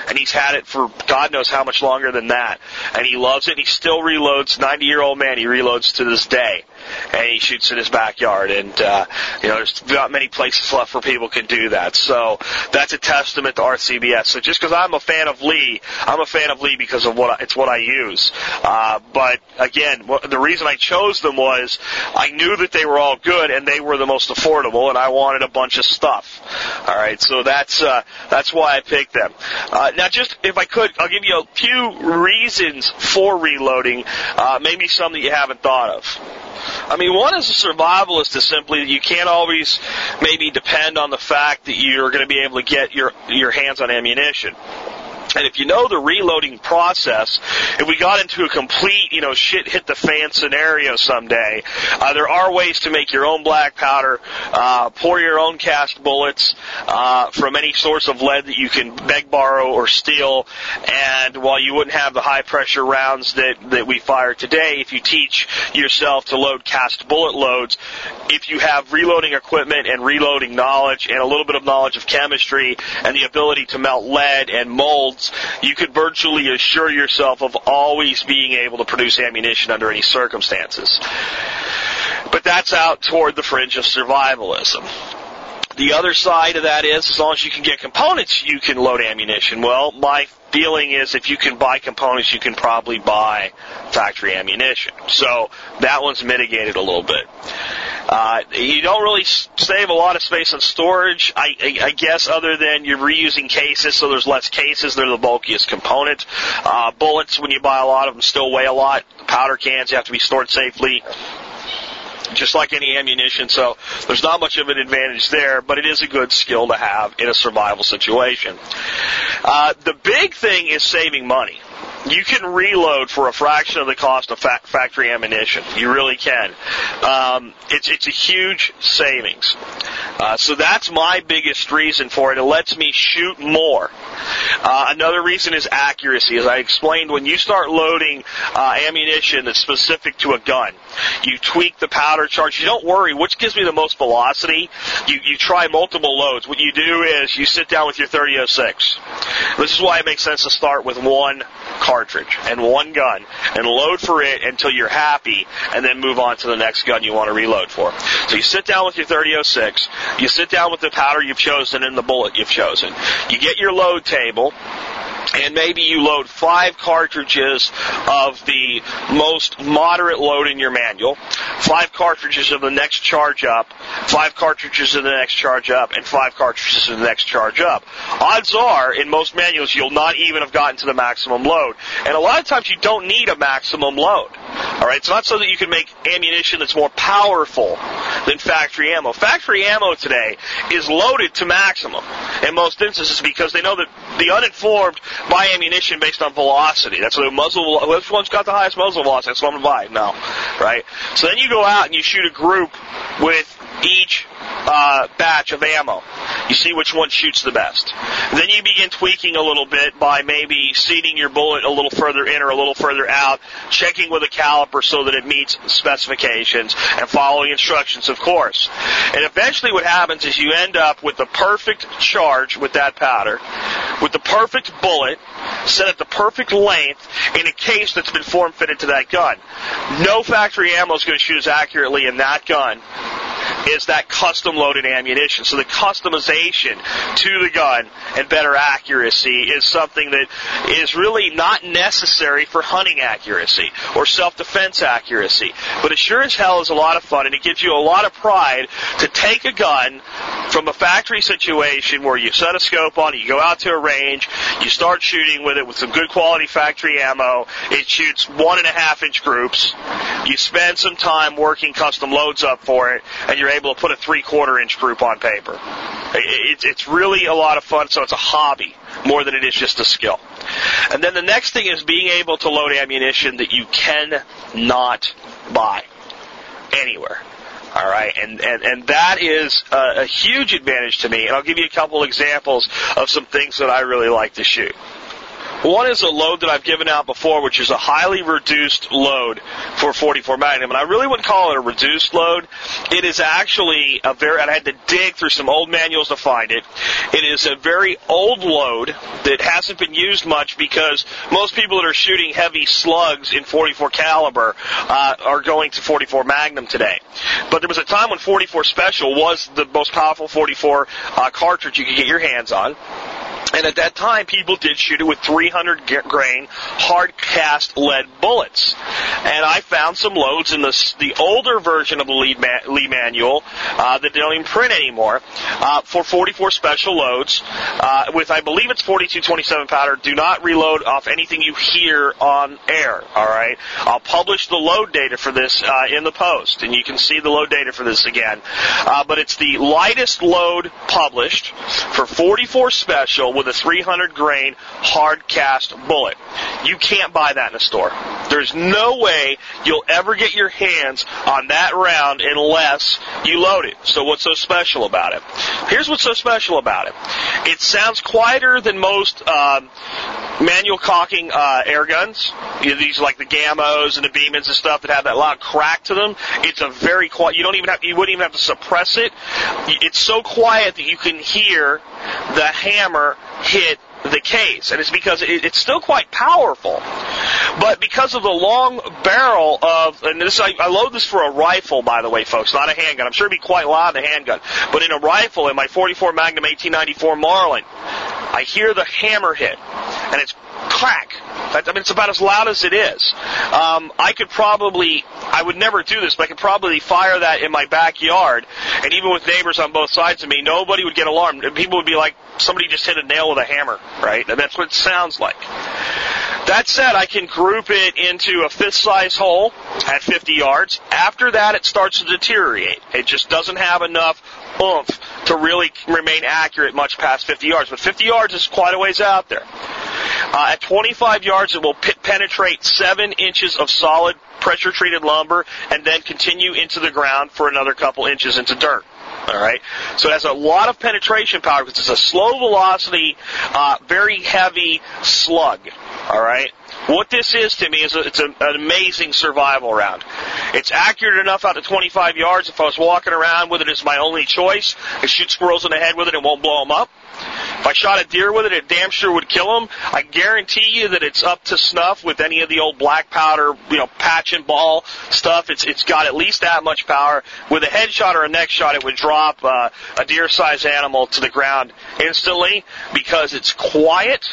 and he's had it for God knows how much longer than that. And he loves it. And he still reloads. Ninety year old man, he reloads to this day and he shoots in his backyard. And uh, you know, there's not many places left where people can do that. So that's a testament to RCBS. So just because I'm a fan of Lee, I'm a fan of Lee because of what I, it's what I use. Uh, but again, the reason I chose them was I knew that they were all good and they were the most affordable, and I wanted a bunch of stuff. All right, so that's uh, that's why I picked them. Uh, now, just if I could, I'll give you a few reasons for reloading, uh, maybe some that you haven't thought of. I mean, one as a survivalist is simply that you can't always maybe depend on the fact that you're going to be able to get your your hands on ammunition. And if you know the reloading process, if we got into a complete, you know, shit hit the fan scenario someday, uh, there are ways to make your own black powder, uh, pour your own cast bullets uh, from any source of lead that you can beg, borrow, or steal. And while you wouldn't have the high pressure rounds that that we fire today, if you teach yourself to load cast bullet loads, if you have reloading equipment and reloading knowledge and a little bit of knowledge of chemistry and the ability to melt lead and you could virtually assure yourself of always being able to produce ammunition under any circumstances. But that's out toward the fringe of survivalism. The other side of that is, as long as you can get components, you can load ammunition. Well, my feeling is if you can buy components, you can probably buy factory ammunition. So that one's mitigated a little bit. Uh, you don't really save a lot of space on storage, I, I, I guess, other than you're reusing cases, so there's less cases. They're the bulkiest component. Uh, bullets, when you buy a lot of them, still weigh a lot. Powder cans, you have to be stored safely just like any ammunition. So there's not much of an advantage there, but it is a good skill to have in a survival situation. Uh, the big thing is saving money. You can reload for a fraction of the cost of fa- factory ammunition. You really can. Um, it's it's a huge savings. Uh, so that's my biggest reason for it. It lets me shoot more. Uh, another reason is accuracy. As I explained, when you start loading uh, ammunition that's specific to a gun, you tweak the powder charge. You don't worry which gives me the most velocity. You you try multiple loads. What you do is you sit down with your 3006. This is why it makes sense to start with one cartridge and one gun and load for it until you're happy and then move on to the next gun you want to reload for. So you sit down with your 3006, you sit down with the powder you've chosen and the bullet you've chosen. You get your load table and maybe you load five cartridges of the most moderate load in your manual, five cartridges of the next charge up, five cartridges of the next charge up, and five cartridges of the next charge up. Odds are, in most manuals, you'll not even have gotten to the maximum load. And a lot of times you don't need a maximum load. Alright, it's not so that you can make ammunition that's more powerful than factory ammo. Factory ammo today is loaded to maximum in most instances because they know that the uninformed buy ammunition based on velocity. That's what muzzle. Which one's got the highest muzzle velocity? That's what I'm gonna buy. No, right? So then you go out and you shoot a group with each uh, batch of ammo. You see which one shoots the best. Then you begin tweaking a little bit by maybe seating your bullet a little further in or a little further out, checking with a caliper so that it meets specifications, and following instructions, of course. And eventually what happens is you end up with the perfect charge with that powder, with the perfect bullet, set at the perfect length, in a case that's been form fitted to that gun. No factory ammo is going to shoot as accurately in that gun is that custom loaded ammunition. So the customization to the gun and better accuracy is something that is really not necessary for hunting accuracy or self-defense accuracy. But it sure as hell is a lot of fun and it gives you a lot of pride to take a gun from a factory situation where you set a scope on it, you go out to a range, you start shooting with it with some good quality factory ammo. It shoots one and a half inch groups. You spend some time working custom loads up for it, and you're able to put a three quarter inch group on paper. It, it's really a lot of fun, so it's a hobby more than it is just a skill. And then the next thing is being able to load ammunition that you cannot buy anywhere. All right, and and and that is a, a huge advantage to me. And I'll give you a couple examples of some things that I really like to shoot. One is a load that I've given out before, which is a highly reduced load for 44 Magnum, and I really wouldn't call it a reduced load. It is actually a very, I had to dig through some old manuals to find it. It is a very old load that hasn't been used much because most people that are shooting heavy slugs in 44 caliber uh, are going to 44 Magnum today. But there was a time when 44 Special was the most powerful 44 uh, cartridge you could get your hands on. And at that time, people did shoot it with 300 grain hard cast lead bullets. And I found some loads in the, the older version of the Lee, man, Lee manual uh, that they don't even print anymore uh, for 44 special loads uh, with, I believe it's 4227 powder. Do not reload off anything you hear on air. All right. I'll publish the load data for this uh, in the post, and you can see the load data for this again. Uh, but it's the lightest load published for 44 special with a 300 grain hard cast bullet. You can't buy that in a store. There's no way you'll ever get your hands on that round unless you load it. So what's so special about it? Here's what's so special about it. It sounds quieter than most um, manual cocking uh, air guns. You know, these like the Gamos and the Beemans and stuff that have that loud crack to them. It's a very quiet. You don't even have. You wouldn't even have to suppress it. It's so quiet that you can hear the hammer hit the case, and it's because it, it's still quite powerful. But because of the long barrel of, and this I, I load this for a rifle, by the way, folks, not a handgun. I'm sure it'd be quite loud in a handgun, but in a rifle, in my 44 Magnum 1894 Marlin, I hear the hammer hit, and it's crack. I mean, it's about as loud as it is. Um, I could probably, I would never do this, but I could probably fire that in my backyard, and even with neighbors on both sides of me, nobody would get alarmed. People would be like, somebody just hit a nail with a hammer, right? And that's what it sounds like. That said, I can group it into a fist size hole at 50 yards. After that, it starts to deteriorate. It just doesn't have enough oomph to really remain accurate much past 50 yards. But 50 yards is quite a ways out there. Uh, at 25 yards, it will penetrate 7 inches of solid pressure treated lumber and then continue into the ground for another couple inches into dirt. All right. So it has a lot of penetration power because it's a slow velocity, uh, very heavy slug. All right. What this is to me is a, it's a, an amazing survival round. It's accurate enough out to 25 yards. If I was walking around with it as my only choice, I shoot squirrels in the head with it and won't blow them up. If I shot a deer with it, it damn sure would kill them. I guarantee you that it's up to snuff with any of the old black powder, you know, patch and ball stuff. It's it's got at least that much power. With a headshot or a neck shot, it would drop uh, a deer-sized animal to the ground instantly because it's quiet.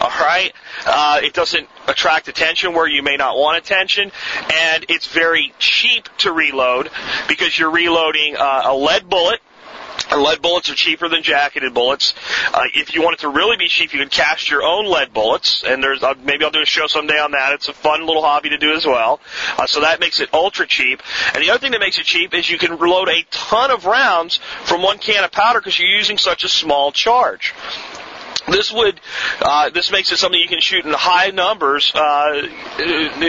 All right. Uh, it doesn't attract attention where you may not want attention, and it's very cheap to reload because you're reloading uh, a lead bullet and lead bullets are cheaper than jacketed bullets. Uh, if you want it to really be cheap, you can cast your own lead bullets, and there's uh, maybe I'll do a show someday on that. It's a fun little hobby to do as well. Uh, so that makes it ultra cheap. And the other thing that makes it cheap is you can reload a ton of rounds from one can of powder because you're using such a small charge. This would, uh, this makes it something you can shoot in high numbers, uh,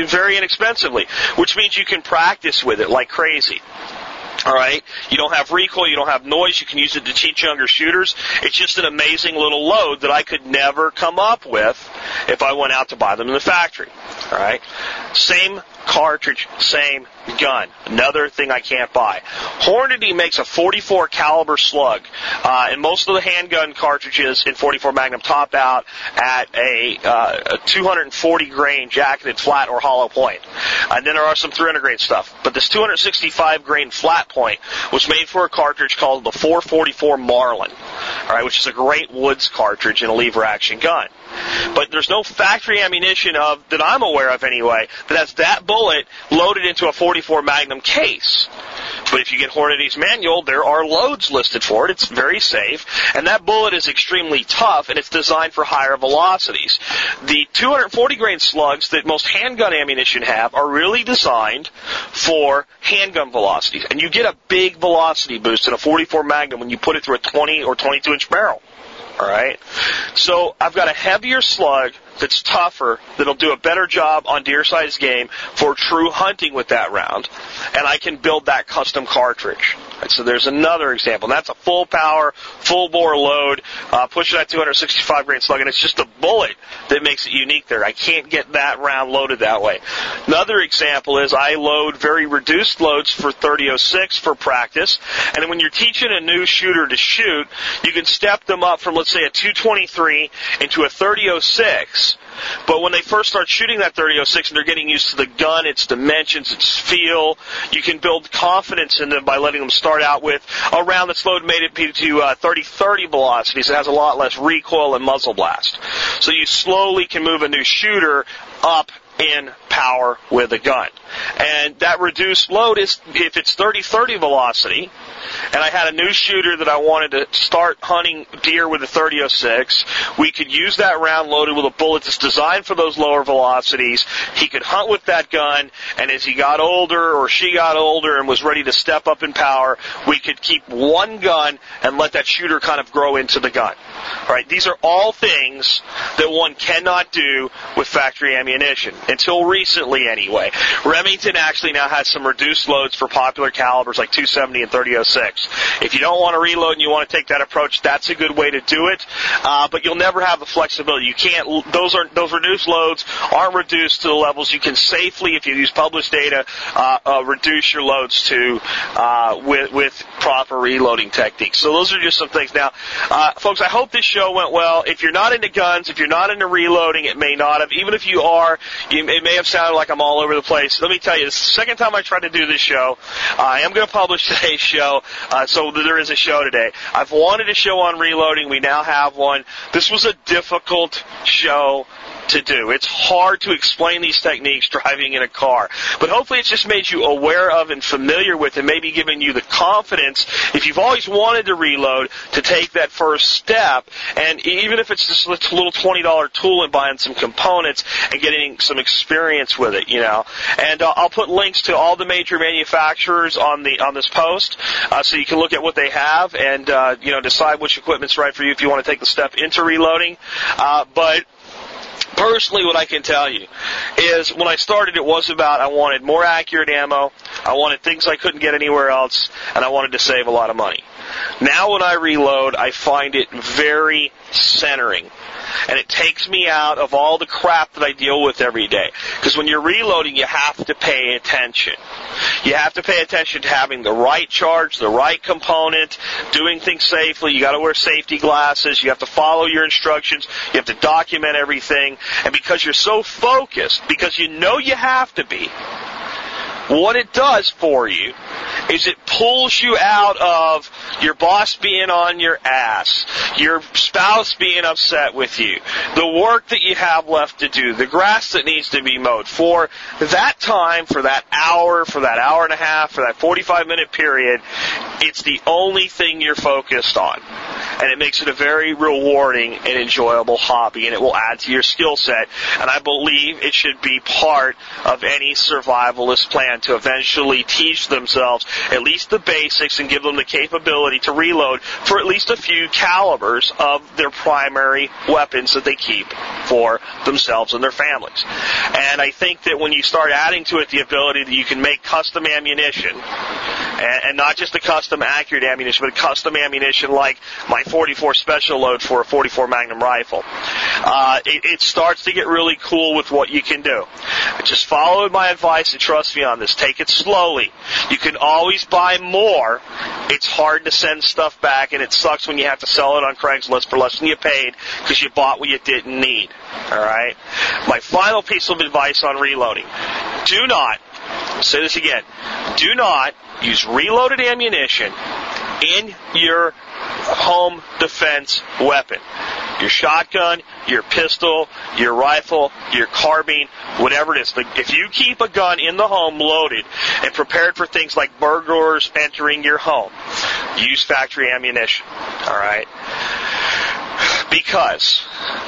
very inexpensively, which means you can practice with it like crazy. All right. You don't have recoil. You don't have noise. You can use it to teach younger shooters. It's just an amazing little load that I could never come up with if I went out to buy them in the factory. All right. Same cartridge, same gun. Another thing I can't buy. Hornady makes a 44 caliber slug, uh, and most of the handgun cartridges in 44 Magnum top out at a, uh, a 240 grain jacketed flat or hollow point. And then there are some 300 grain stuff. But this 265 grain flat point was made for a cartridge called the 444 Marlin, all right, which is a great woods cartridge in a lever action gun. But there's no factory ammunition of that I'm aware of anyway that has that bullet loaded into a 44 Magnum case. But if you get Hornady's manual, there are loads listed for it. It's very safe, and that bullet is extremely tough, and it's designed for higher velocities. The 240 grain slugs that most handgun ammunition have are really designed for handgun velocities, and you get a big velocity boost in a 44 Magnum when you put it through a 20 or 22 inch barrel. All right. So I've got a heavier slug that's tougher that'll do a better job on deer size game for true hunting with that round, and I can build that custom cartridge. Right, so there's another example. And that's a full power, full bore load, uh, pushing that 265 grain slug, and it's just the bullet that makes it unique there. I can't get that round loaded that way. Another example is I load very reduced loads for 3006 for practice, and when you're teaching a new shooter to shoot, you can step them up from let's say a 223 into a 3006 but when they first start shooting that 3006 and they're getting used to the gun, its dimensions, its feel, you can build confidence in them by letting them start out with a round that's load made it to uh, 3030 velocities. It has a lot less recoil and muzzle blast. So you slowly can move a new shooter up in power with a gun. And that reduced load is, if it's 30-30 velocity, and I had a new shooter that I wanted to start hunting deer with a 3006, we could use that round loaded with a bullet that's designed for those lower velocities. He could hunt with that gun, and as he got older or she got older and was ready to step up in power, we could keep one gun and let that shooter kind of grow into the gun. Right? These are all things that one cannot do with factory ammunition until recently anyway. Remington actually now has some reduced loads for popular calibers like 270 and 3006. If you don't want to reload and you want to take that approach, that's a good way to do it. Uh, but you'll never have the flexibility. You can't. Those are those reduced loads aren't reduced to the levels you can safely, if you use published data, uh, uh, reduce your loads to uh, with with proper reloading techniques. So those are just some things. Now, uh, folks, I hope this show went well. If you're not into guns, if you're not into reloading, it may not have. Even if you are, it may have sounded like I'm all over the place. Let me tell you, the second time I tried to do this show. I am going to publish today's show, uh, so there is a show today. I've wanted a show on reloading. We now have one. This was a difficult show to do. It's hard to explain these techniques driving in a car. But hopefully it's just made you aware of and familiar with and maybe giving you the confidence, if you've always wanted to reload, to take that first step. And even if it's just a little $20 tool and buying some components and getting some experience with it, you know. And uh, I'll put links to all the major manufacturers on the on this post, uh, so you can look at what they have and uh, you know decide which equipment's right for you if you want to take the step into reloading. Uh, but personally, what I can tell you is when I started, it was about I wanted more accurate ammo, I wanted things I couldn't get anywhere else, and I wanted to save a lot of money. Now, when I reload, I find it very centering and it takes me out of all the crap that I deal with every day. Because when you're reloading, you have to pay attention. You have to pay attention to having the right charge, the right component, doing things safely. You got to wear safety glasses. You have to follow your instructions. You have to document everything. And because you're so focused, because you know you have to be, what it does for you is it pulls you out of your boss being on your ass, your spouse being upset with you, the work that you have left to do, the grass that needs to be mowed. For that time, for that hour, for that hour and a half, for that 45 minute period, it's the only thing you're focused on. And it makes it a very rewarding and enjoyable hobby, and it will add to your skill set. And I believe it should be part of any survivalist plan to eventually teach themselves at least the basics and give them the capability to reload for at least a few calibers of their primary weapons that they keep for themselves and their families. And I think that when you start adding to it the ability that you can make custom ammunition, and, and not just the custom accurate ammunition, but custom ammunition like my 44 special load for a 44 Magnum rifle. Uh, it, it starts to get really cool with what you can do. Just follow my advice and trust me on this. Take it slowly. You can always buy more. It's hard to send stuff back, and it sucks when you have to sell it on Craigslist for less than you paid because you bought what you didn't need. All right. My final piece of advice on reloading: Do not. I'll say this again. Do not use reloaded ammunition in your home defense weapon. Your shotgun, your pistol, your rifle, your carbine, whatever it is. If you keep a gun in the home loaded and prepared for things like burglars entering your home, use factory ammunition. Alright? Because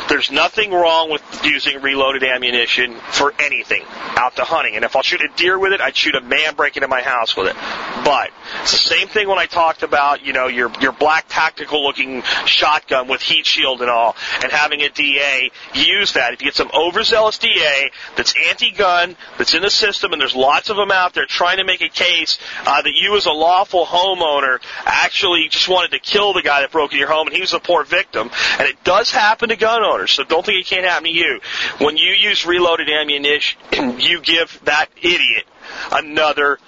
there's nothing wrong with using reloaded ammunition for anything out to hunting. And if I'll shoot a deer with it, I'd shoot a man breaking into my house with it. But it's the same thing when I talked about, you know, your your black tactical looking shotgun with heat shield and all, and having a DA. Use that. If you get some overzealous DA that's anti-gun, that's in the system, and there's lots of them out there trying to make a case uh, that you as a lawful homeowner actually just wanted to kill the guy that broke in your home, and he was a poor victim. And it does happen to gun owners, so don't think it can't happen to you. When you use reloaded ammunition, you give that idiot another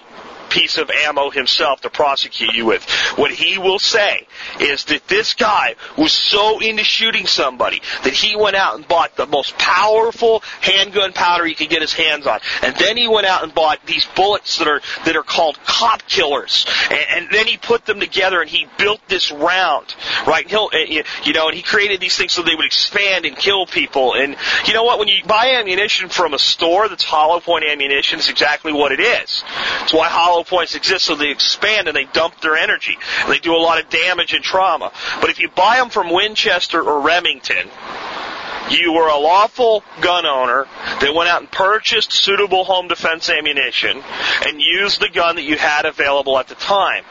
piece of ammo himself to prosecute you with. What he will say is that this guy was so into shooting somebody that he went out and bought the most powerful handgun powder he could get his hands on. And then he went out and bought these bullets that are, that are called cop killers. And, and then he put them together and he built this round, right? And he'll, eh, eh, you know, and he created these things so they would expand and kill people. And you know what? When you buy ammunition from a store that's hollow point ammunition, it's exactly what it is. It's why hollow points exist so they expand and they dump their energy. And they do a lot of damage and trauma. But if you buy them from Winchester or Remington, you were a lawful gun owner that went out and purchased suitable home defense ammunition and used the gun that you had available at the time.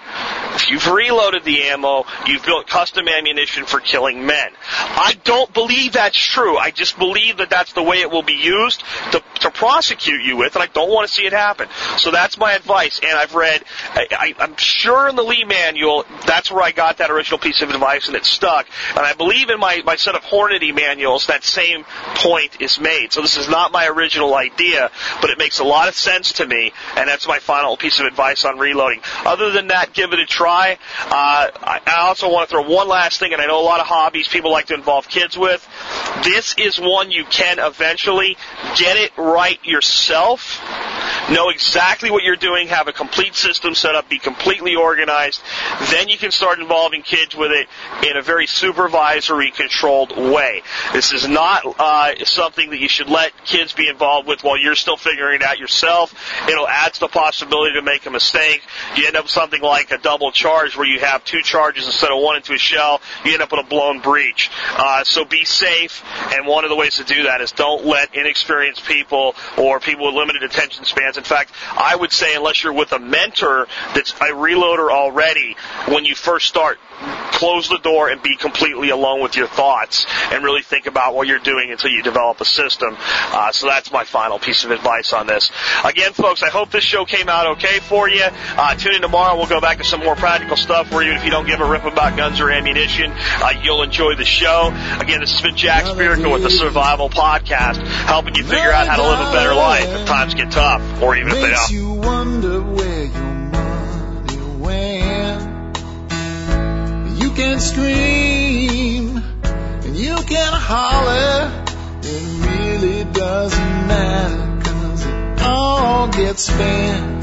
If you've reloaded the ammo, you've built custom ammunition for killing men. I don't believe that's true. I just believe that that's the way it will be used to, to prosecute you with, and I don't want to see it happen. So that's my advice. And I've read, I, I, I'm sure in the Lee manual, that's where I got that original piece of advice, and it stuck. And I believe in my, my set of Hornady manuals that same point is made. So this is not my original idea, but it makes a lot of sense to me, and that's my final piece of advice on reloading. Other than that, give it a try. Uh, I also want to throw one last thing, and I know a lot of hobbies people like to involve kids with. This is one you can eventually get it right yourself. Know exactly what you're doing, have a complete system set up, be completely organized. Then you can start involving kids with it in a very supervisory, controlled way. This is not uh, something that you should let kids be involved with while you're still figuring it out yourself. It'll add to the possibility to make a mistake. You end up with something like a double charge where you have two charges instead of one into a shell. You end up with a blown breech. Uh, so be safe, and one of the ways to do that is don't let inexperienced people or people with limited attention In fact, I would say unless you're with a mentor that's a reloader already, when you first start, close the door and be completely alone with your thoughts and really think about what you're doing until you develop a system. Uh, so that's my final piece of advice on this. Again, folks, I hope this show came out okay for you. Uh, tune in tomorrow. We'll go back to some more practical stuff where even if you don't give a rip about guns or ammunition, uh, you'll enjoy the show. Again, this has been Jack Spirko with the Survival Podcast, helping you figure out how to live a better life if times get tough or even if they Makes you wonder where your money went. You can scream and you can holler. It really doesn't matter cause it all gets spent.